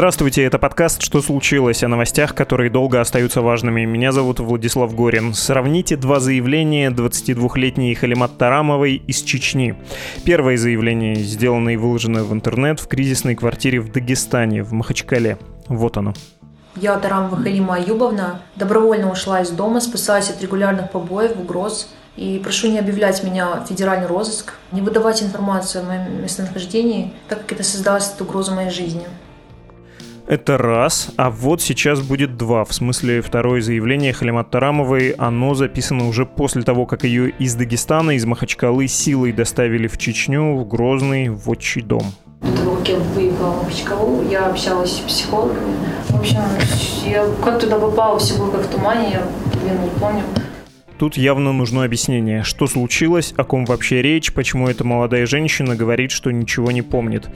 Здравствуйте, это подкаст «Что случилось?» о новостях, которые долго остаются важными. Меня зовут Владислав Горин. Сравните два заявления 22-летней Халимат Тарамовой из Чечни. Первое заявление сделано и выложено в интернет в кризисной квартире в Дагестане, в Махачкале. Вот оно. Я, Тарамова Халима Аюбовна, добровольно ушла из дома, спасаясь от регулярных побоев, угроз. И прошу не объявлять меня в федеральный розыск, не выдавать информацию о моем местонахождении, так как это создаст угрозу моей жизни. Это раз. А вот сейчас будет два. В смысле, второе заявление Халимат Тарамовой, оно записано уже после того, как ее из Дагестана, из Махачкалы силой доставили в Чечню, в Грозный, в отчий дом. До того, как я выехала в Махачкалу, я общалась с психологами. В общем, я как туда попала, все было как в тумане, я, блин, не помню. Тут явно нужно объяснение, что случилось, о ком вообще речь, почему эта молодая женщина говорит, что ничего не помнит.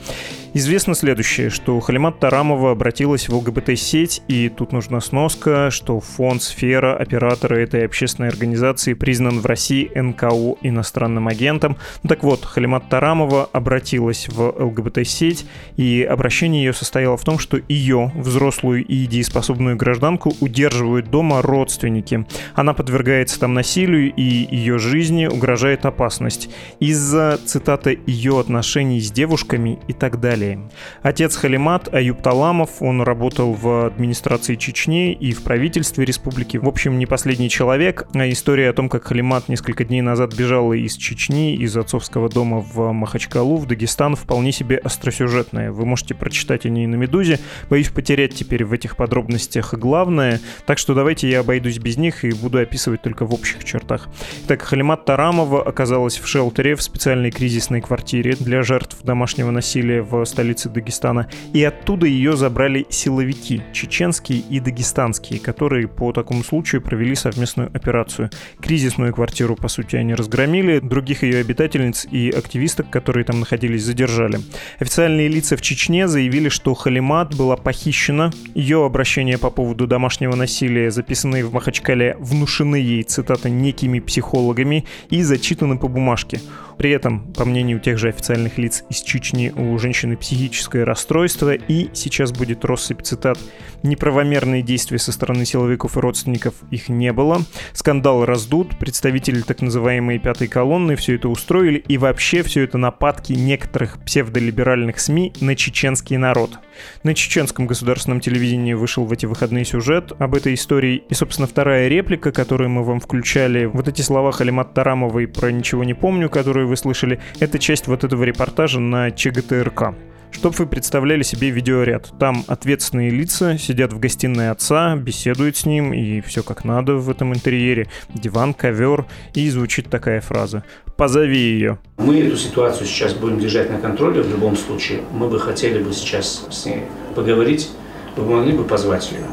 Известно следующее, что Халимат Тарамова обратилась в ЛГБТ-сеть, и тут нужна сноска, что фонд «Сфера», оператора этой общественной организации, признан в России НКО иностранным агентом. Ну так вот, Халимат Тарамова обратилась в ЛГБТ-сеть, и обращение ее состояло в том, что ее, взрослую и дееспособную гражданку, удерживают дома родственники. Она подвергается там насилию, и ее жизни угрожает опасность из-за, цитата, ее отношений с девушками и так далее. Отец Халимат Аюб Таламов, он работал в администрации Чечни и в правительстве республики. В общем, не последний человек. А история о том, как Халимат несколько дней назад бежала из Чечни, из отцовского дома в Махачкалу, в Дагестан, вполне себе остросюжетная. Вы можете прочитать о ней на «Медузе». Боюсь потерять теперь в этих подробностях главное, так что давайте я обойдусь без них и буду описывать только в общем общих чертах. Так, Халимат Тарамова оказалась в шелтере в специальной кризисной квартире для жертв домашнего насилия в столице Дагестана, и оттуда ее забрали силовики, чеченские и дагестанские, которые по такому случаю провели совместную операцию. Кризисную квартиру, по сути, они разгромили, других ее обитательниц и активисток, которые там находились, задержали. Официальные лица в Чечне заявили, что Халимат была похищена, ее обращения по поводу домашнего насилия, записанные в Махачкале, внушены ей, цитата, цитата, некими психологами и зачитаны по бумажке. При этом, по мнению тех же официальных лиц из Чечни, у женщины психическое расстройство, и сейчас будет россыпь цитат. Неправомерные действия со стороны силовиков и родственников их не было. Скандал раздут, представители так называемой пятой колонны все это устроили, и вообще все это нападки некоторых псевдолиберальных СМИ на чеченский народ. На чеченском государственном телевидении вышел в эти выходные сюжет об этой истории, и, собственно, вторая реплика, которую мы вам включали, вот эти слова Халимат Тарамовой про «ничего не помню», которые которую вы слышали, это часть вот этого репортажа на ЧГТРК. Чтобы вы представляли себе видеоряд. Там ответственные лица сидят в гостиной отца, беседуют с ним, и все как надо в этом интерьере. Диван, ковер, и звучит такая фраза. «Позови ее». Мы эту ситуацию сейчас будем держать на контроле в любом случае. Мы бы хотели бы сейчас с ней поговорить. Вы могли бы позвать ее?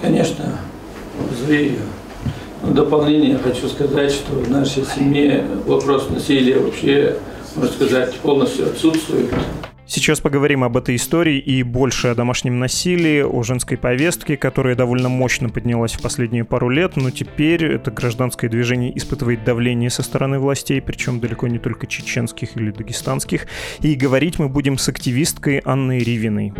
Конечно, позови ее. В дополнение хочу сказать, что в нашей семье вопрос насилия вообще, можно сказать, полностью отсутствует. Сейчас поговорим об этой истории и больше о домашнем насилии, о женской повестке, которая довольно мощно поднялась в последние пару лет, но теперь это гражданское движение испытывает давление со стороны властей, причем далеко не только чеченских или дагестанских. И говорить мы будем с активисткой Анной Ривиной.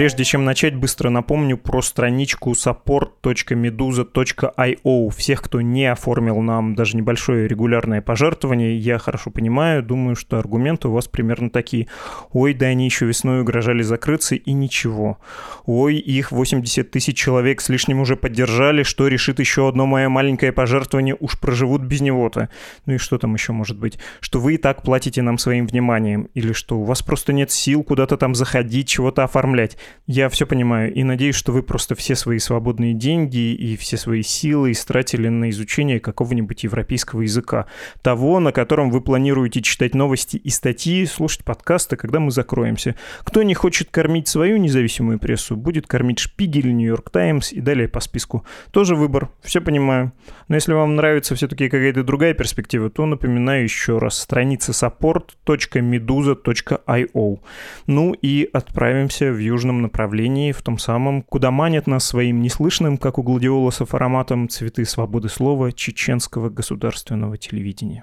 Прежде чем начать, быстро напомню про страничку support.meduza.io. Всех, кто не оформил нам даже небольшое регулярное пожертвование, я хорошо понимаю, думаю, что аргументы у вас примерно такие. Ой, да они еще весной угрожали закрыться, и ничего. Ой, их 80 тысяч человек с лишним уже поддержали, что решит еще одно мое маленькое пожертвование, уж проживут без него-то. Ну и что там еще может быть? Что вы и так платите нам своим вниманием, или что у вас просто нет сил куда-то там заходить, чего-то оформлять. Я все понимаю и надеюсь, что вы просто все свои свободные деньги и все свои силы истратили на изучение какого-нибудь европейского языка. Того, на котором вы планируете читать новости и статьи, слушать подкасты, когда мы закроемся. Кто не хочет кормить свою независимую прессу, будет кормить Шпигель, Нью-Йорк Таймс и далее по списку. Тоже выбор, все понимаю. Но если вам нравится все-таки какая-то другая перспектива, то напоминаю еще раз. Страница support.meduza.io. Ну и отправимся в южном направлении в том самом, куда манят нас своим неслышным, как у гладиолусов, ароматом цветы свободы слова чеченского государственного телевидения.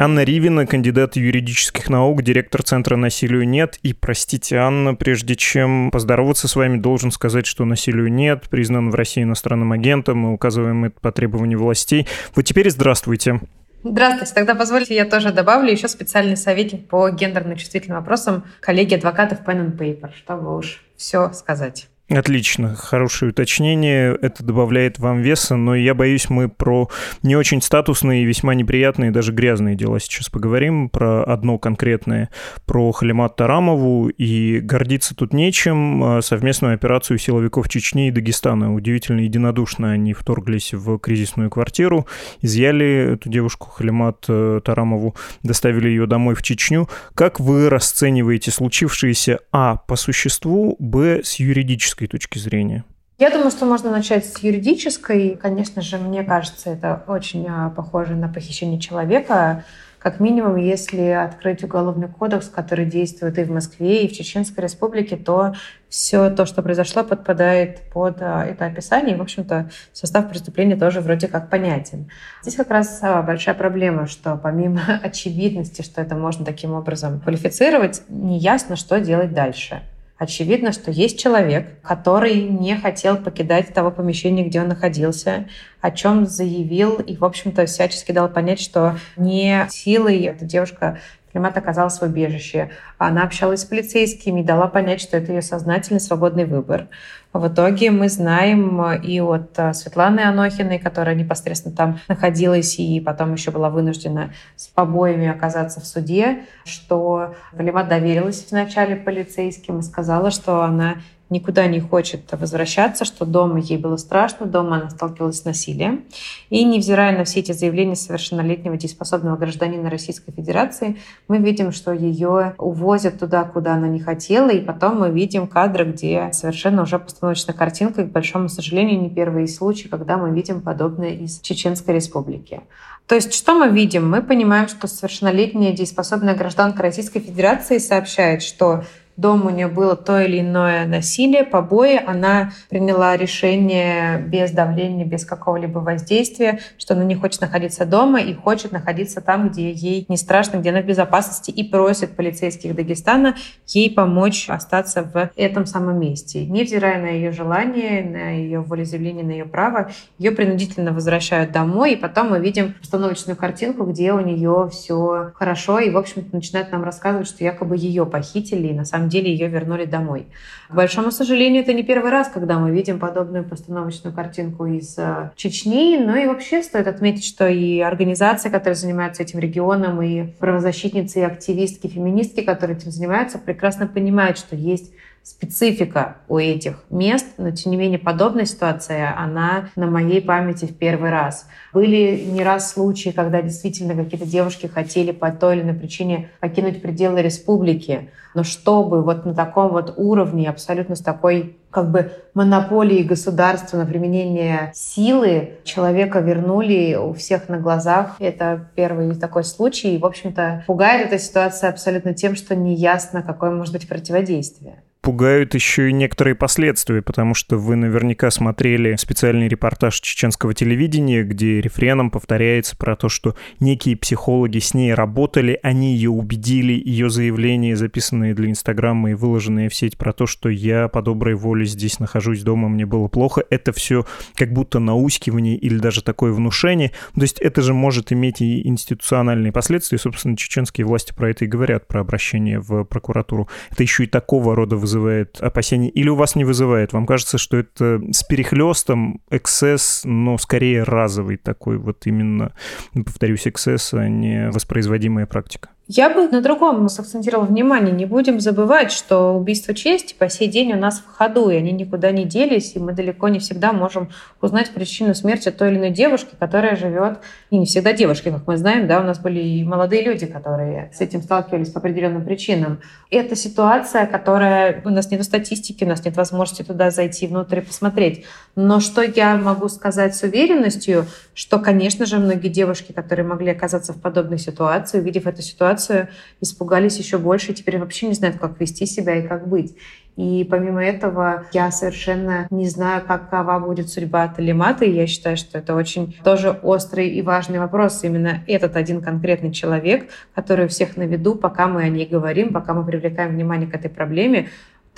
Анна Ривина, кандидат юридических наук, директор Центра насилию нет. И, простите, Анна, прежде чем поздороваться с вами, должен сказать, что насилию нет, признан в России иностранным агентом, мы указываем это по требованию властей. Вот теперь здравствуйте. Здравствуйте. Тогда позвольте, я тоже добавлю еще специальный советник по гендерно-чувствительным вопросам коллеги адвокатов Pen and Paper, чтобы уж все сказать. Отлично, хорошее уточнение. Это добавляет вам веса, но я боюсь, мы про не очень статусные, весьма неприятные, даже грязные дела сейчас поговорим. Про одно конкретное, про Халимат Тарамову. И гордиться тут нечем. А совместную операцию силовиков Чечни и Дагестана. Удивительно единодушно они вторглись в кризисную квартиру, изъяли эту девушку Халимат э, Тарамову, доставили ее домой в Чечню. Как вы расцениваете случившееся, а, по существу, б, с юридической юридической точки зрения? Я думаю, что можно начать с юридической. Конечно же, мне кажется, это очень а, похоже на похищение человека. Как минимум, если открыть уголовный кодекс, который действует и в Москве, и в Чеченской Республике, то все то, что произошло, подпадает под а, это описание. И, в общем-то, состав преступления тоже вроде как понятен. Здесь как раз а, большая проблема, что помимо очевидности, что это можно таким образом квалифицировать, неясно, что делать дальше. Очевидно, что есть человек, который не хотел покидать того помещения, где он находился, о чем заявил и, в общем-то, всячески дал понять, что не силой эта девушка Климат оказалась в убежище. Она общалась с полицейскими и дала понять, что это ее сознательный свободный выбор. В итоге мы знаем э, и от э, Светланы Анохиной, которая непосредственно там находилась и потом еще была вынуждена с побоями оказаться в суде, что Галима доверилась вначале полицейским и сказала, что она никуда не хочет возвращаться, что дома ей было страшно, дома она сталкивалась с насилием. И невзирая на все эти заявления совершеннолетнего дееспособного гражданина Российской Федерации, мы видим, что ее увозят туда, куда она не хотела, и потом мы видим кадры, где совершенно уже постановочная картинка, и, к большому сожалению, не первый случай, когда мы видим подобное из Чеченской Республики. То есть что мы видим? Мы понимаем, что совершеннолетняя дееспособная гражданка Российской Федерации сообщает, что дома у нее было то или иное насилие, побои, она приняла решение без давления, без какого-либо воздействия, что она не хочет находиться дома и хочет находиться там, где ей не страшно, где она в безопасности, и просит полицейских Дагестана ей помочь остаться в этом самом месте. Невзирая на ее желание, на ее волеизъявление, на ее право, ее принудительно возвращают домой, и потом мы видим установочную картинку, где у нее все хорошо, и, в общем-то, начинают нам рассказывать, что якобы ее похитили, и на самом деле ее вернули домой. К большому сожалению, это не первый раз, когда мы видим подобную постановочную картинку из э, Чечни. Но и вообще стоит отметить, что и организации, которые занимаются этим регионом, и правозащитницы, и активистки, феминистки, которые этим занимаются, прекрасно понимают, что есть специфика у этих мест, но тем не менее подобная ситуация, она на моей памяти в первый раз. Были не раз случаи, когда действительно какие-то девушки хотели по той или иной причине покинуть пределы республики, но чтобы вот на таком вот уровне, абсолютно с такой как бы монополией государства на применение силы человека вернули у всех на глазах. Это первый такой случай. И, в общем-то, пугает эта ситуация абсолютно тем, что неясно, какое может быть противодействие пугают еще и некоторые последствия, потому что вы наверняка смотрели специальный репортаж чеченского телевидения, где рефреном повторяется про то, что некие психологи с ней работали, они ее убедили, ее заявления, записанные для Инстаграма и выложенные в сеть про то, что я по доброй воле здесь нахожусь дома, мне было плохо, это все как будто наускивание или даже такое внушение. То есть это же может иметь и институциональные последствия, собственно, чеченские власти про это и говорят, про обращение в прокуратуру. Это еще и такого рода вызывает опасения или у вас не вызывает? Вам кажется, что это с перехлестом эксцесс, но скорее разовый такой вот именно, повторюсь, эксцесс, а не воспроизводимая практика? Я бы на другом сакцентировала внимание. Не будем забывать, что убийство чести по сей день у нас в ходу, и они никуда не делись, и мы далеко не всегда можем узнать причину смерти той или иной девушки, которая живет, и не всегда девушки, как мы знаем, да, у нас были и молодые люди, которые с этим сталкивались по определенным причинам. Это ситуация, которая... У нас нет статистики, у нас нет возможности туда зайти внутрь и посмотреть. Но что я могу сказать с уверенностью, что, конечно же, многие девушки, которые могли оказаться в подобной ситуации, увидев эту ситуацию, ситуацию, испугались еще больше, и теперь вообще не знают, как вести себя и как быть. И помимо этого, я совершенно не знаю, какова будет судьба Талимата, и я считаю, что это очень тоже острый и важный вопрос. Именно этот один конкретный человек, который у всех на виду, пока мы о ней говорим, пока мы привлекаем внимание к этой проблеме,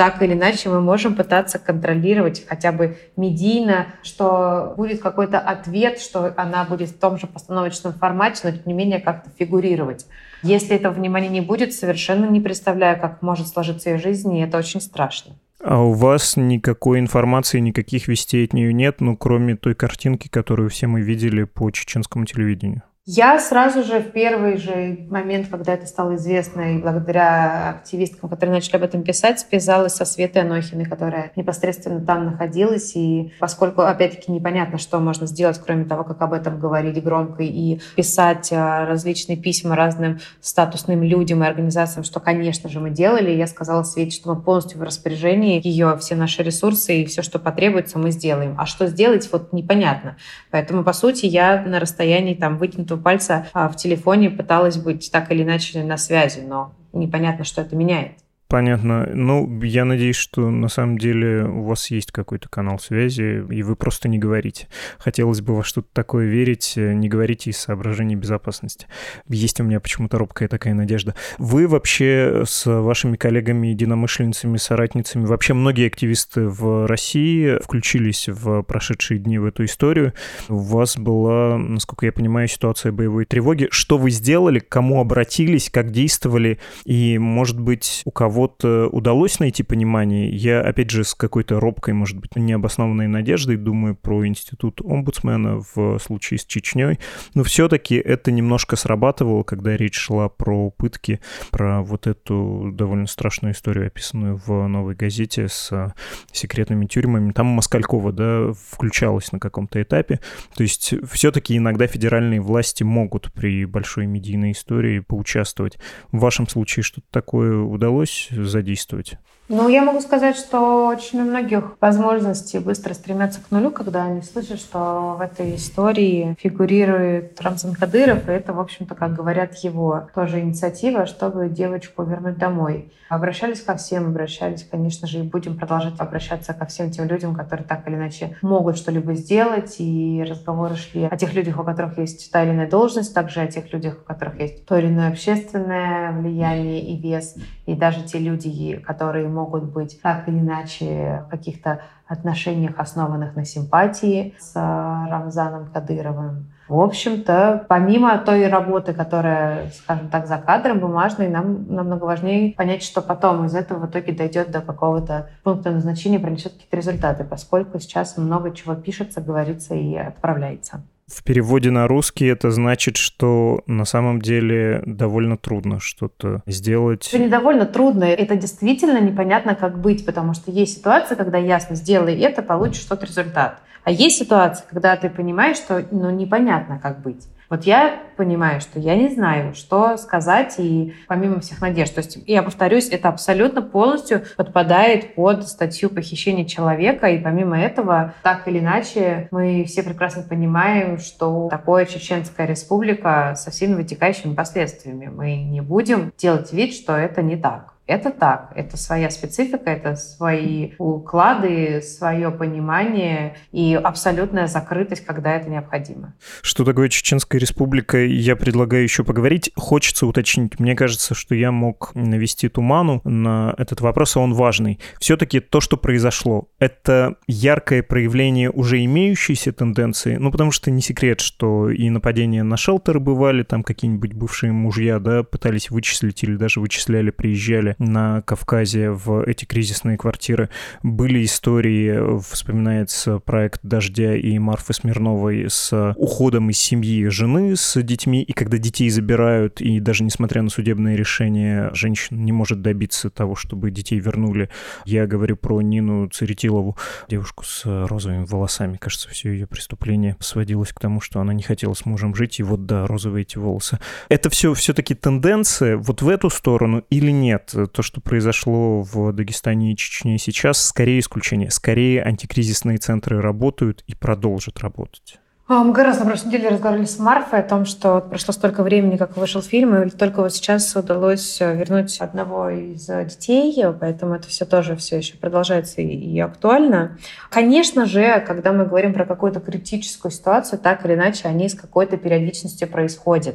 так или иначе мы можем пытаться контролировать хотя бы медийно, что будет какой-то ответ, что она будет в том же постановочном формате, но тем не менее как-то фигурировать. Если этого внимания не будет, совершенно не представляю, как может сложиться ее жизнь, и это очень страшно. А у вас никакой информации, никаких вестей от нее нет, ну, кроме той картинки, которую все мы видели по чеченскому телевидению? Я сразу же в первый же момент, когда это стало известно, и благодаря активисткам, которые начали об этом писать, связалась со Светой Анохиной, которая непосредственно там находилась. И поскольку, опять-таки, непонятно, что можно сделать, кроме того, как об этом говорить громко и писать а, различные письма разным статусным людям и организациям, что, конечно же, мы делали. Я сказала Свете, что мы полностью в распоряжении ее, все наши ресурсы и все, что потребуется, мы сделаем. А что сделать, вот непонятно. Поэтому, по сути, я на расстоянии там вытянутого пальца а, в телефоне пыталась быть так или иначе на связи, но непонятно, что это меняет. Понятно. Ну, я надеюсь, что на самом деле у вас есть какой-то канал связи, и вы просто не говорите. Хотелось бы во что-то такое верить, не говорите из соображений безопасности. Есть у меня почему-то робкая такая надежда. Вы вообще с вашими коллегами, единомышленницами, соратницами, вообще многие активисты в России включились в прошедшие дни в эту историю. У вас была, насколько я понимаю, ситуация боевой тревоги. Что вы сделали, к кому обратились, как действовали, и, может быть, у кого вот э, удалось найти понимание. Я, опять же, с какой-то робкой, может быть, необоснованной надеждой думаю про институт омбудсмена в случае с Чечней. Но все-таки это немножко срабатывало, когда речь шла про пытки, про вот эту довольно страшную историю, описанную в «Новой газете» с секретными тюрьмами. Там Москалькова, да, включалась на каком-то этапе. То есть все-таки иногда федеральные власти могут при большой медийной истории поучаствовать. В вашем случае что-то такое удалось задействовать? Ну, я могу сказать, что очень у многих возможности быстро стремятся к нулю, когда они слышат, что в этой истории фигурирует Рамзан Кадыров, и это, в общем-то, как говорят его тоже инициатива, чтобы девочку вернуть домой. Обращались ко всем, обращались, конечно же, и будем продолжать обращаться ко всем тем людям, которые так или иначе могут что-либо сделать, и разговоры шли о тех людях, у которых есть та или иная должность, также о тех людях, у которых есть то или иное общественное влияние и вес, и даже те люди, которые могут быть так или иначе в каких-то отношениях, основанных на симпатии с Рамзаном Кадыровым. В общем-то, помимо той работы, которая, скажем так, за кадром бумажной, нам намного важнее понять, что потом из этого в итоге дойдет до какого-то пункта назначения, принесет какие-то результаты, поскольку сейчас много чего пишется, говорится и отправляется. В переводе на русский это значит, что на самом деле довольно трудно что-то сделать. Это не довольно трудно, это действительно непонятно, как быть, потому что есть ситуация, когда ясно, сделай это, получишь тот результат. А есть ситуация, когда ты понимаешь, что ну, непонятно, как быть. Вот я понимаю, что я не знаю, что сказать, и помимо всех надежд. То есть, я повторюсь, это абсолютно полностью подпадает под статью похищения человека, и помимо этого, так или иначе, мы все прекрасно понимаем, что такое Чеченская республика со всеми вытекающими последствиями. Мы не будем делать вид, что это не так. Это так, это своя специфика, это свои уклады, свое понимание и абсолютная закрытость, когда это необходимо. Что такое Чеченская республика, я предлагаю еще поговорить. Хочется уточнить. Мне кажется, что я мог навести туману на этот вопрос, а он важный. Все-таки то, что произошло, это яркое проявление уже имеющейся тенденции, ну, потому что не секрет, что и нападения на шелтеры бывали, там какие-нибудь бывшие мужья, да, пытались вычислить или даже вычисляли, приезжали на Кавказе в эти кризисные квартиры. Были истории, вспоминается проект «Дождя» и Марфы Смирновой с уходом из семьи жены с детьми, и когда детей забирают, и даже несмотря на судебные решения, женщина не может добиться того, чтобы детей вернули. Я говорю про Нину Церетилову, девушку с розовыми волосами. Кажется, все ее преступление сводилось к тому, что она не хотела с мужем жить, и вот, да, розовые эти волосы. Это все все-таки тенденция вот в эту сторону или нет? То, что произошло в Дагестане и Чечне сейчас, скорее исключение. Скорее антикризисные центры работают и продолжат работать. А, мы как раз на прошлой неделе разговаривали с Марфой о том, что прошло столько времени, как вышел фильм, и только вот сейчас удалось э, вернуть одного из э, детей, поэтому это все тоже все еще продолжается и актуально. Конечно же, когда мы говорим про какую-то критическую ситуацию, так или иначе они с какой-то периодичностью происходят.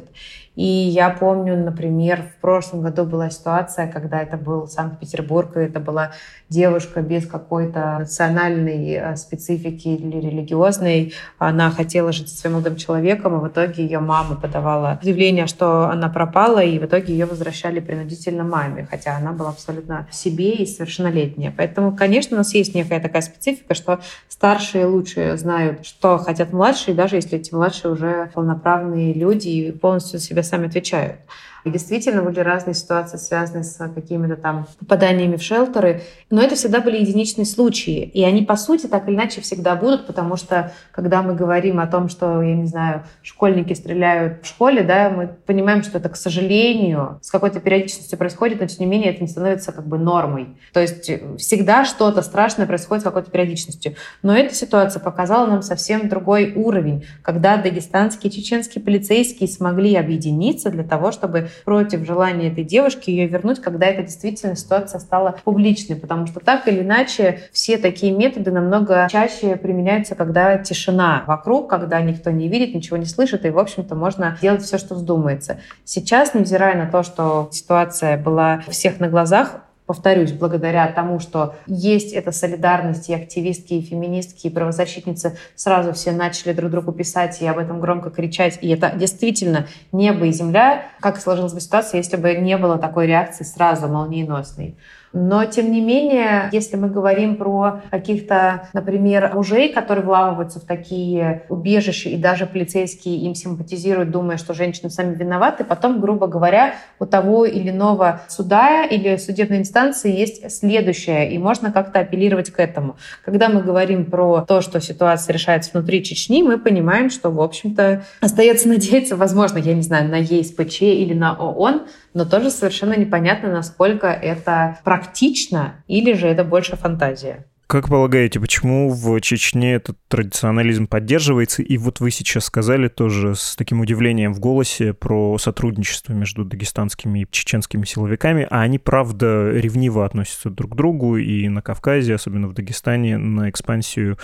И я помню, например, в прошлом году была ситуация, когда это был Санкт-Петербург, и это была девушка без какой-то национальной э, специфики или религиозной. Она хотела жить со своим молодым человеком, и в итоге ее мама подавала заявление, что она пропала, и в итоге ее возвращали принудительно маме, хотя она была абсолютно себе и совершеннолетняя. Поэтому, конечно, у нас есть некая такая специфика, что старшие лучше знают, что хотят младшие, даже если эти младшие уже полноправные люди и полностью себя сами отвечают. И действительно были разные ситуации, связанные с какими-то там попаданиями в шелтеры. Но это всегда были единичные случаи. И они, по сути, так или иначе всегда будут, потому что, когда мы говорим о том, что, я не знаю, школьники стреляют в школе, да, мы понимаем, что это, к сожалению, с какой-то периодичностью происходит, но, тем не менее, это не становится как бы нормой. То есть всегда что-то страшное происходит с какой-то периодичностью. Но эта ситуация показала нам совсем другой уровень, когда дагестанские и чеченские полицейские смогли объединиться для того, чтобы против желания этой девушки ее вернуть, когда эта действительно ситуация стала публичной, потому что так или иначе все такие методы намного чаще применяются, когда тишина вокруг, когда никто не видит, ничего не слышит, и, в общем-то, можно делать все, что вздумается. Сейчас, невзирая на то, что ситуация была у всех на глазах, повторюсь, благодаря тому, что есть эта солидарность, и активистки, и феминистки, и правозащитницы сразу все начали друг другу писать и об этом громко кричать. И это действительно небо и земля. Как сложилась бы ситуация, если бы не было такой реакции сразу молниеносной? Но, тем не менее, если мы говорим про каких-то, например, мужей, которые вламываются в такие убежища, и даже полицейские им симпатизируют, думая, что женщины сами виноваты, потом, грубо говоря, у того или иного суда или судебной инстанции есть следующее, и можно как-то апеллировать к этому. Когда мы говорим про то, что ситуация решается внутри Чечни, мы понимаем, что, в общем-то, остается надеяться, возможно, я не знаю, на ЕСПЧ или на ООН, но тоже совершенно непонятно, насколько это практично или же это больше фантазия. Как полагаете, почему в Чечне этот традиционализм поддерживается? И вот вы сейчас сказали тоже с таким удивлением в голосе про сотрудничество между дагестанскими и чеченскими силовиками, а они, правда, ревниво относятся друг к другу, и на Кавказе, особенно в Дагестане, на экспансию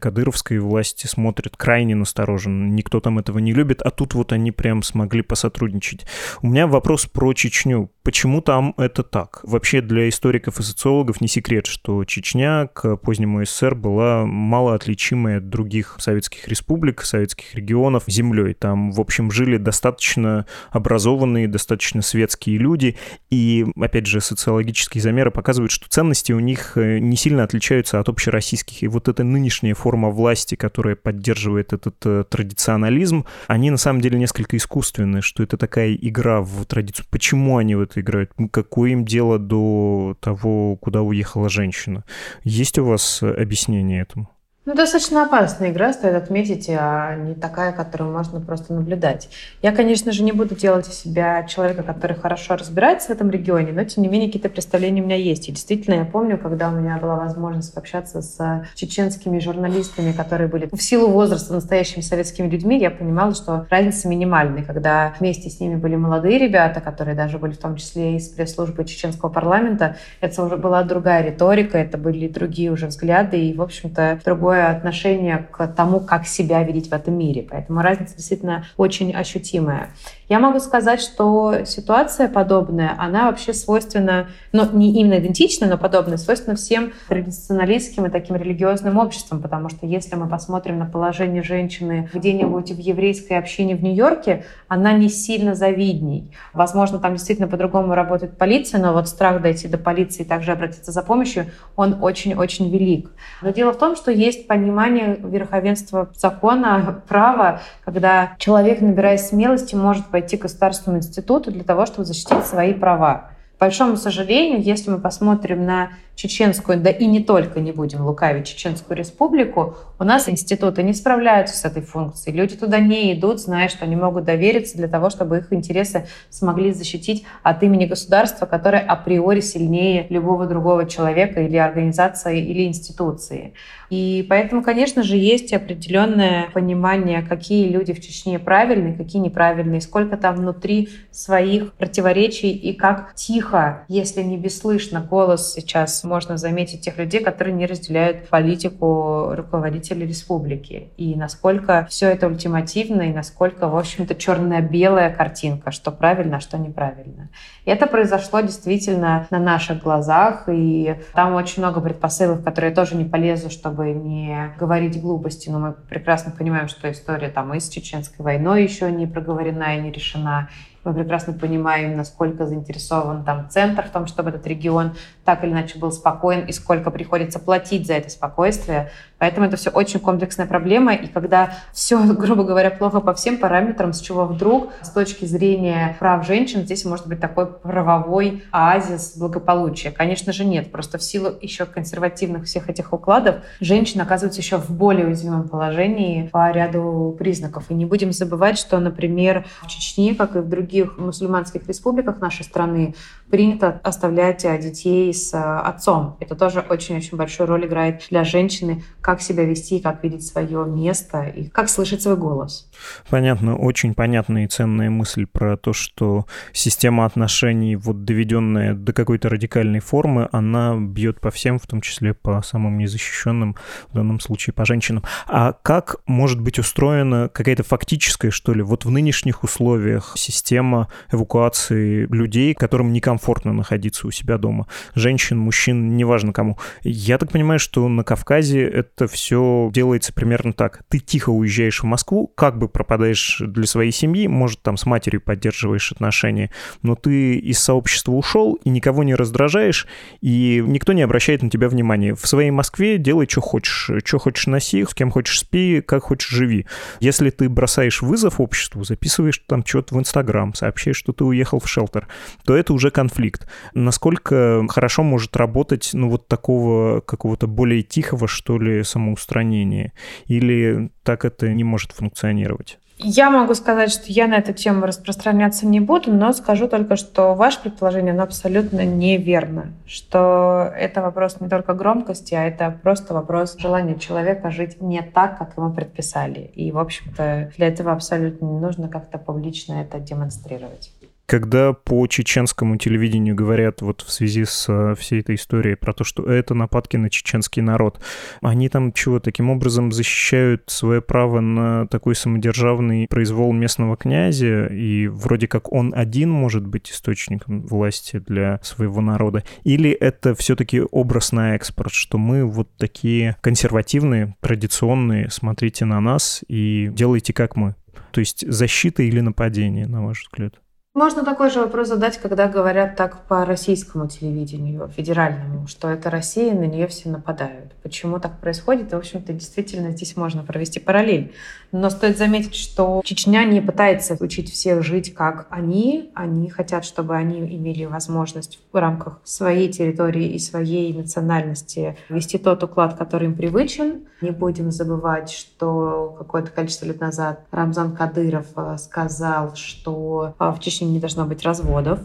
кадыровской власти смотрят крайне настороженно. Никто там этого не любит, а тут вот они прям смогли посотрудничать. У меня вопрос про Чечню. Почему там это так? Вообще для историков и социологов не секрет, что Чечня к позднему СССР была мало отличимая от других советских республик, советских регионов землей. Там, в общем, жили достаточно образованные, достаточно светские люди, и, опять же, социологические замеры показывают, что ценности у них э, не сильно отличаются от общероссийских. И вот эта нынешняя форма власти, которая поддерживает этот э, традиционализм, они на самом деле несколько искусственные, что это такая игра в традицию. Почему они в это играют? Какое им дело до того, куда уехала женщина? Есть есть у вас э, объяснение этому? Ну, достаточно опасная игра, стоит отметить, а не такая, которую можно просто наблюдать. Я, конечно же, не буду делать из себя человека, который хорошо разбирается в этом регионе, но, тем не менее, какие-то представления у меня есть. И действительно, я помню, когда у меня была возможность общаться с чеченскими журналистами, которые были в силу возраста настоящими советскими людьми, я понимала, что разница минимальная. Когда вместе с ними были молодые ребята, которые даже были в том числе из пресс-службы чеченского парламента, это уже была другая риторика, это были другие уже взгляды и, в общем-то, другое другое отношение к тому, как себя видеть в этом мире. Поэтому разница действительно очень ощутимая. Я могу сказать, что ситуация подобная, она вообще свойственна, ну, не именно идентична, но подобная, свойственна всем традиционалистским и таким религиозным обществам, потому что если мы посмотрим на положение женщины где-нибудь в еврейской общине в Нью-Йорке, она не сильно завидней. Возможно, там действительно по-другому работает полиция, но вот страх дойти до полиции и также обратиться за помощью, он очень-очень велик. Но дело в том, что есть понимание верховенства закона, права, когда человек, набираясь смелости, может пойти к государственному институту для того, чтобы защитить свои права. К большому сожалению, если мы посмотрим на Чеченскую, да и не только, не будем лукавить, Чеченскую республику, у нас институты не справляются с этой функцией. Люди туда не идут, зная, что они могут довериться для того, чтобы их интересы смогли защитить от имени государства, которое априори сильнее любого другого человека или организации или институции. И поэтому, конечно же, есть определенное понимание, какие люди в Чечне правильные, какие неправильные, сколько там внутри своих противоречий и как тихо, если не бесслышно, голос сейчас можно заметить тех людей, которые не разделяют политику руководителей республики. И насколько все это ультимативно, и насколько, в общем-то, черно-белая картинка, что правильно, а что неправильно. И это произошло действительно на наших глазах, и там очень много предпосылок, которые я тоже не полезу, чтобы не говорить глупости, но мы прекрасно понимаем, что история там и с Чеченской войной еще не проговорена и не решена, мы прекрасно понимаем, насколько заинтересован там центр в том, чтобы этот регион так или иначе был спокоен и сколько приходится платить за это спокойствие. Поэтому это все очень комплексная проблема. И когда все, грубо говоря, плохо по всем параметрам, с чего вдруг с точки зрения прав женщин здесь может быть такой правовой оазис благополучия? Конечно же нет. Просто в силу еще консервативных всех этих укладов женщины оказываются еще в более уязвимом положении по ряду признаков. И не будем забывать, что, например, в Чечне, как и в других мусульманских республиках нашей страны принято оставлять э, детей с э, отцом. Это тоже очень-очень большую роль играет для женщины, как себя вести, как видеть свое место и как слышать свой голос. Понятно, очень понятная и ценная мысль про то, что система отношений, вот доведенная до какой-то радикальной формы, она бьет по всем, в том числе по самым незащищенным, в данном случае по женщинам. А как может быть устроена какая-то фактическая, что ли, вот в нынешних условиях система эвакуации людей, которым некомфортно комфортно находиться у себя дома. Женщин, мужчин, неважно кому. Я так понимаю, что на Кавказе это все делается примерно так. Ты тихо уезжаешь в Москву, как бы пропадаешь для своей семьи, может, там с матерью поддерживаешь отношения, но ты из сообщества ушел и никого не раздражаешь, и никто не обращает на тебя внимания. В своей Москве делай, что хочешь. Что хочешь носи, с кем хочешь спи, как хочешь живи. Если ты бросаешь вызов обществу, записываешь там что-то в Инстаграм, сообщаешь, что ты уехал в шелтер, то это уже конфликт. Насколько хорошо может работать, ну, вот такого какого-то более тихого, что ли, самоустранения? Или так это не может функционировать? Я могу сказать, что я на эту тему распространяться не буду, но скажу только, что ваше предположение оно абсолютно неверно. Что это вопрос не только громкости, а это просто вопрос желания человека жить не так, как ему предписали. И, в общем-то, для этого абсолютно не нужно как-то публично это демонстрировать когда по чеченскому телевидению говорят вот в связи с э, всей этой историей про то, что это нападки на чеченский народ, они там чего, таким образом защищают свое право на такой самодержавный произвол местного князя, и вроде как он один может быть источником власти для своего народа? Или это все-таки образ на экспорт, что мы вот такие консервативные, традиционные, смотрите на нас и делайте как мы? То есть защита или нападение, на ваш взгляд? Можно такой же вопрос задать, когда говорят так по российскому телевидению, федеральному, что это Россия, на нее все нападают. Почему так происходит? И, в общем-то, действительно здесь можно провести параллель. Но стоит заметить, что Чечня не пытается учить всех жить, как они. Они хотят, чтобы они имели возможность в рамках своей территории и своей национальности вести тот уклад, который им привычен. Не будем забывать, что какое-то количество лет назад Рамзан Кадыров э, сказал, что э, в Чечне не должно быть разводов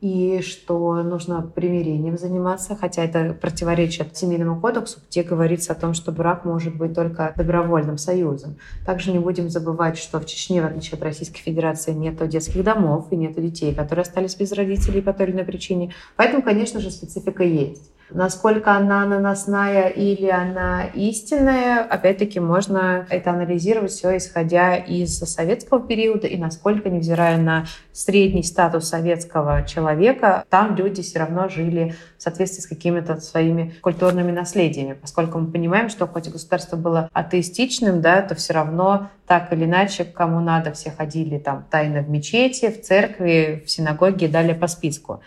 и что нужно примирением заниматься, хотя это противоречит семейному кодексу, где говорится о том, что брак может быть только добровольным союзом. Также не будем забывать, что в Чечне, в отличие от Российской Федерации, нет детских домов и нет детей, которые остались без родителей по той или иной причине. Поэтому, конечно же, специфика есть. Насколько она наносная или она истинная, опять-таки можно это анализировать все исходя из советского периода и насколько, невзирая на средний статус советского человека, там люди все равно жили в соответствии с какими-то своими культурными наследиями. Поскольку мы понимаем, что хоть государство было атеистичным, да, то все равно так или иначе, кому надо, все ходили там тайно в мечети, в церкви, в синагоге и далее по списку.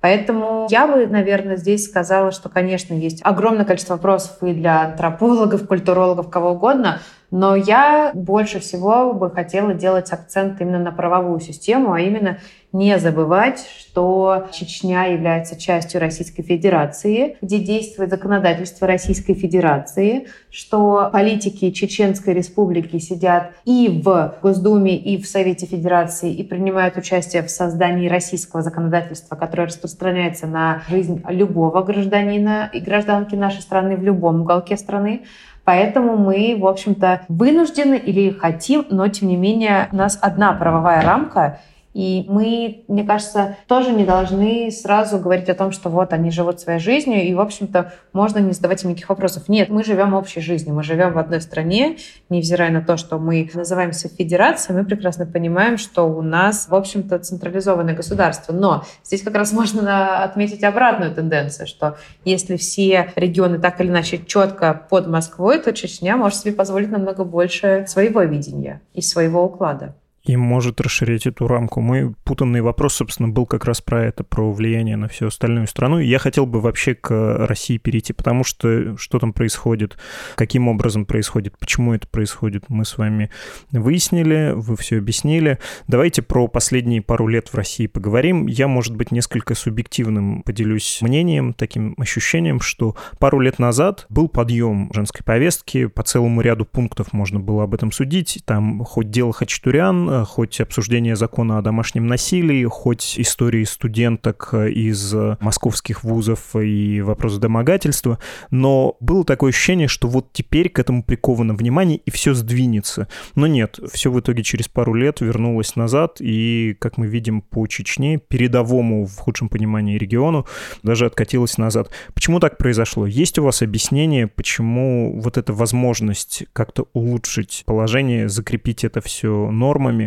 Поэтому я бы, наверное, здесь сказала, что, конечно, есть огромное количество вопросов и для антропологов, культурологов, кого угодно, но я больше всего бы хотела делать акцент именно на правовую систему, а именно не забывать, что Чечня является частью Российской Федерации, где действует законодательство Российской Федерации, что политики Чеченской Республики сидят и в Госдуме, и в Совете Федерации и принимают участие в создании российского законодательства, которое распространяется на жизнь любого гражданина и гражданки нашей страны в любом уголке страны. Поэтому мы, в общем-то, вынуждены или хотим, но, тем не менее, у нас одна правовая рамка, и мы, мне кажется, тоже не должны сразу говорить о том, что вот они живут своей жизнью, и, в общем-то, можно не задавать им никаких вопросов. Нет, мы живем общей жизнью, мы живем в одной стране, невзирая на то, что мы называемся федерацией, мы прекрасно понимаем, что у нас, в общем-то, централизованное государство. Но здесь как раз можно отметить обратную тенденцию, что если все регионы так или иначе четко под Москвой, то Чечня может себе позволить намного больше своего видения и своего уклада и может расширять эту рамку. Мой путанный вопрос, собственно, был как раз про это, про влияние на всю остальную страну. Я хотел бы вообще к России перейти, потому что что там происходит, каким образом происходит, почему это происходит, мы с вами выяснили, вы все объяснили. Давайте про последние пару лет в России поговорим. Я, может быть, несколько субъективным поделюсь мнением, таким ощущением, что пару лет назад был подъем женской повестки, по целому ряду пунктов можно было об этом судить. Там хоть дело Хачатурян, хоть обсуждение закона о домашнем насилии, хоть истории студенток из московских вузов и вопросы домогательства, но было такое ощущение, что вот теперь к этому приковано внимание и все сдвинется. Но нет, все в итоге через пару лет вернулось назад, и, как мы видим по Чечне, передовому в худшем понимании региону, даже откатилось назад. Почему так произошло? Есть у вас объяснение, почему вот эта возможность как-то улучшить положение, закрепить это все нормами,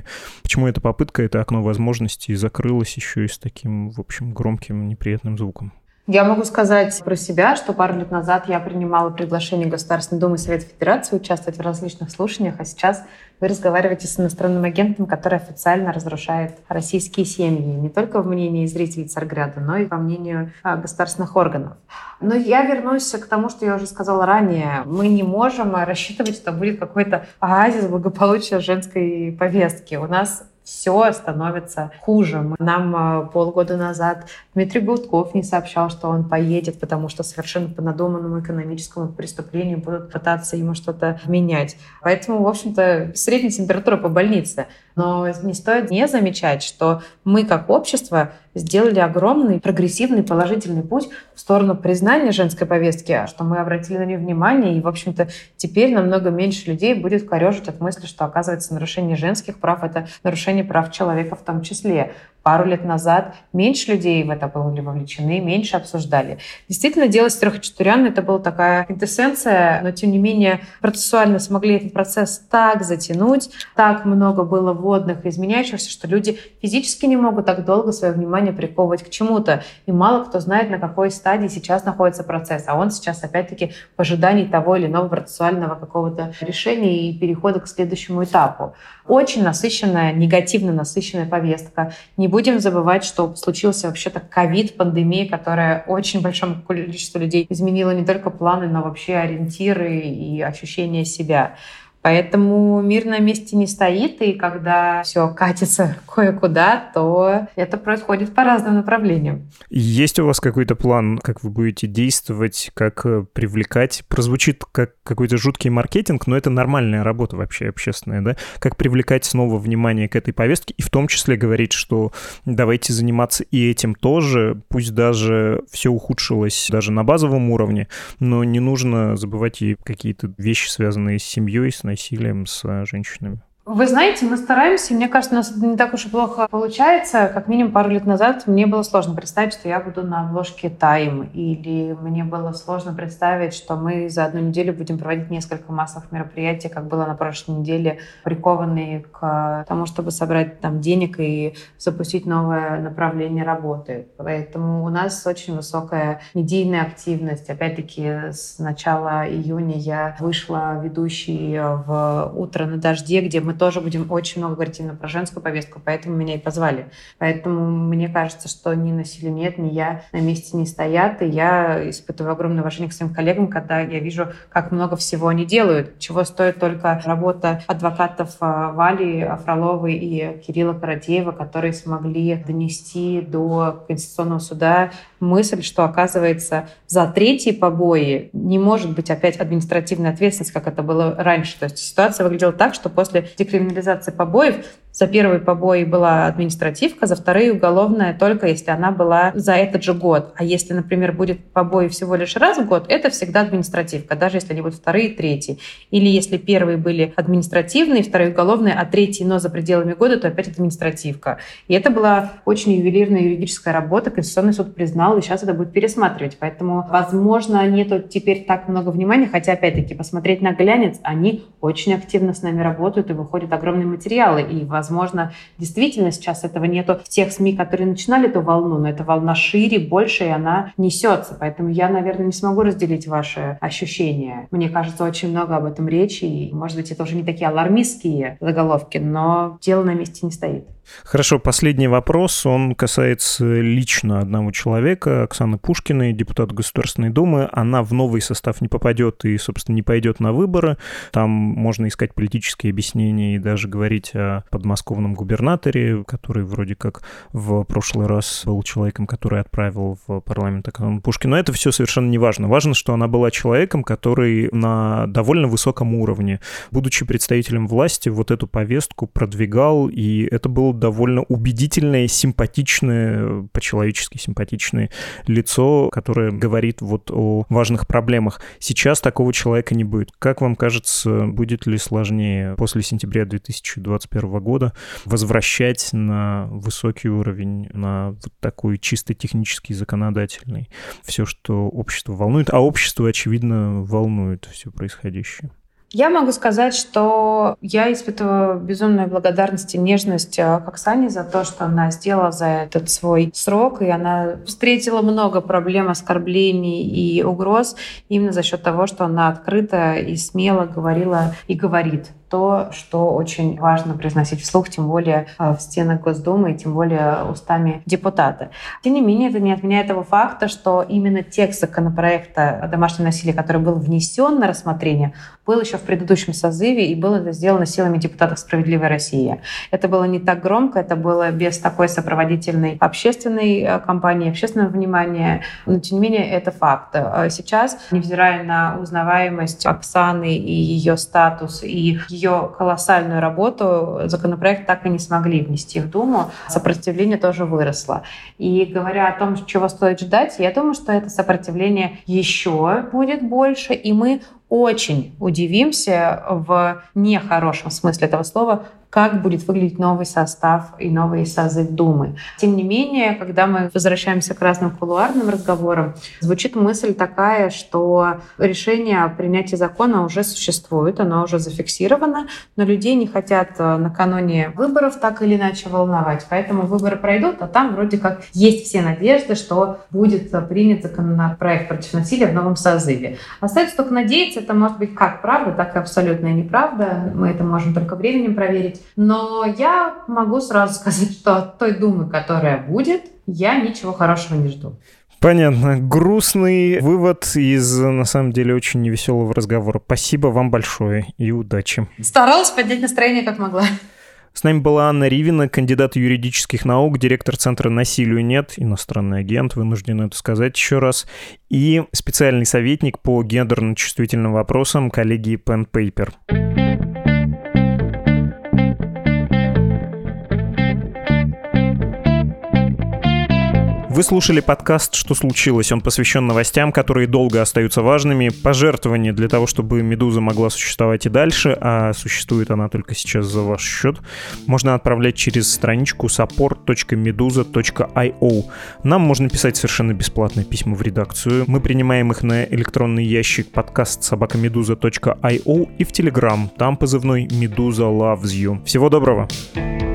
Почему эта попытка, это окно возможностей закрылось еще и с таким, в общем, громким неприятным звуком? Я могу сказать про себя, что пару лет назад я принимала приглашение Государственной Думы Совета Федерации участвовать в различных слушаниях, а сейчас вы разговариваете с иностранным агентом, который официально разрушает российские семьи, не только в мнении зрителей Царграда, но и по мнению а, государственных органов. Но я вернусь к тому, что я уже сказала ранее. Мы не можем рассчитывать, что будет какой-то оазис благополучия женской повестки. У нас все становится хуже. Нам а, полгода назад Дмитрий Гудков не сообщал, что он поедет, потому что совершенно по надуманному экономическому преступлению будут пытаться ему что-то менять. Поэтому, в общем-то, средняя температура по больнице. Но не стоит не замечать, что мы как общество сделали огромный прогрессивный положительный путь в сторону признания женской повестки, что мы обратили на нее внимание, и, в общем-то, теперь намного меньше людей будет корежить от мысли, что, оказывается, нарушение женских прав — это нарушение прав человека в том числе пару лет назад меньше людей в это были вовлечены, меньше обсуждали. Действительно, дело с Трехчатурян это была такая квинтэссенция, но тем не менее процессуально смогли этот процесс так затянуть, так много было вводных изменяющихся, что люди физически не могут так долго свое внимание приковывать к чему-то. И мало кто знает, на какой стадии сейчас находится процесс. А он сейчас, опять-таки, в ожидании того или иного процессуального какого-то решения и перехода к следующему этапу. Очень насыщенная, негативно насыщенная повестка. Не будем забывать, что случился вообще-то ковид, пандемия, которая очень большому количеству людей изменила не только планы, но вообще ориентиры и ощущение себя. Поэтому мир на месте не стоит, и когда все катится кое-куда, то это происходит по разным направлениям. Есть у вас какой-то план, как вы будете действовать, как э, привлекать? Прозвучит как какой-то жуткий маркетинг, но это нормальная работа вообще общественная, да? Как привлекать снова внимание к этой повестке, и в том числе говорить, что давайте заниматься и этим тоже, пусть даже все ухудшилось даже на базовом уровне, но не нужно забывать и какие-то вещи, связанные с семьей, с насилием с женщинами? Вы знаете, мы стараемся. Мне кажется, у нас это не так уж и плохо получается. Как минимум пару лет назад мне было сложно представить, что я буду на обложке Time. Или мне было сложно представить, что мы за одну неделю будем проводить несколько массовых мероприятий, как было на прошлой неделе, прикованные к тому, чтобы собрать там денег и запустить новое направление работы. Поэтому у нас очень высокая медийная активность. Опять-таки, с начала июня я вышла ведущей в «Утро на дожде», где мы тоже будем очень много говорить именно про женскую повестку, поэтому меня и позвали. Поэтому мне кажется, что ни на силе нет, ни я на месте не стоят, и я испытываю огромное уважение к своим коллегам, когда я вижу, как много всего они делают, чего стоит только работа адвокатов а, Вали Фроловой и Кирилла Каратеева, которые смогли донести до Конституционного суда мысль, что, оказывается, за третьи побои не может быть опять административная ответственность, как это было раньше. То есть ситуация выглядела так, что после декриминализации побоев за первый побои была административка, за вторые уголовная только если она была за этот же год. А если, например, будет побои всего лишь раз в год, это всегда административка, даже если они будут вторые и третьи. Или если первые были административные, вторые уголовные, а третьи, но за пределами года, то опять административка. И это была очень ювелирная юридическая работа. Конституционный суд признал, и сейчас это будет пересматривать. Поэтому, возможно, нету теперь так много внимания, хотя, опять-таки, посмотреть на глянец, они очень активно с нами работают, и выходят огромные материалы. И, возможно, действительно сейчас этого нету в тех СМИ, которые начинали эту волну, но эта волна шире, больше, и она несется. Поэтому я, наверное, не смогу разделить ваши ощущения. Мне кажется, очень много об этом речи, и, может быть, это уже не такие алармистские заголовки, но дело на месте не стоит. Хорошо, последний вопрос, он касается лично одного человека, Оксаны Пушкиной, депутата Государственной Думы. Она в новый состав не попадет и, собственно, не пойдет на выборы. Там можно искать политические объяснения и даже говорить о подмосковном губернаторе, который вроде как в прошлый раз был человеком, который отправил в парламент Оксану Пушкину. Но это все совершенно не важно. Важно, что она была человеком, который на довольно высоком уровне, будучи представителем власти, вот эту повестку продвигал, и это был довольно убедительное, симпатичное, по-человечески симпатичное лицо, которое говорит вот о важных проблемах. Сейчас такого человека не будет. Как вам кажется, будет ли сложнее после сентября 2021 года возвращать на высокий уровень, на вот такой чисто технический, законодательный все, что общество волнует, а общество, очевидно, волнует все происходящее? Я могу сказать, что я испытываю безумную благодарность и нежность э, к Оксане за то, что она сделала за этот свой срок, и она встретила много проблем, оскорблений и угроз именно за счет того, что она открыто и смело говорила и говорит то, что очень важно произносить вслух, тем более э, в стенах Госдумы и тем более устами депутата. Тем не менее, это не отменяет того факта, что именно текст законопроекта о домашнем насилии, который был внесен на рассмотрение, был еще в предыдущем созыве и было это сделано силами депутатов «Справедливой России». Это было не так громко, это было без такой сопроводительной общественной э, кампании, общественного внимания, но тем не менее это факт. Э, сейчас, невзирая на узнаваемость Оксаны и ее статус, и колоссальную работу законопроект так и не смогли внести в Думу. Сопротивление тоже выросло. И говоря о том, чего стоит ждать, я думаю, что это сопротивление еще будет больше, и мы очень удивимся в нехорошем смысле этого слова, как будет выглядеть новый состав и новый созыв Думы. Тем не менее, когда мы возвращаемся к разным кулуарным разговорам, звучит мысль такая, что решение о принятии закона уже существует, оно уже зафиксировано, но людей не хотят э, накануне выборов так или иначе волновать. Поэтому выборы пройдут, а там вроде как есть все надежды, что будет принят законопроект против насилия в новом созыве. Остается только надеяться, это может быть как правда, так и абсолютная неправда. Мы это можем только временем проверить. Но я могу сразу сказать, что от той Думы, которая будет, я ничего хорошего не жду. Понятно. Грустный вывод из, на самом деле, очень невеселого разговора. Спасибо вам большое и удачи. Старалась поднять настроение как могла. С нами была Анна Ривина, кандидат юридических наук, директор Центра «Насилию нет», иностранный агент, вынужден это сказать еще раз, и специальный советник по гендерно-чувствительным вопросам коллегии Pen Paper. Вы слушали подкаст «Что случилось?». Он посвящен новостям, которые долго остаются важными. Пожертвования для того, чтобы «Медуза» могла существовать и дальше, а существует она только сейчас за ваш счет, можно отправлять через страничку support.meduza.io. Нам можно писать совершенно бесплатные письма в редакцию. Мы принимаем их на электронный ящик подкаст собакамедуза.io и в Telegram. Там позывной «Медуза loves you». Всего доброго! Доброго.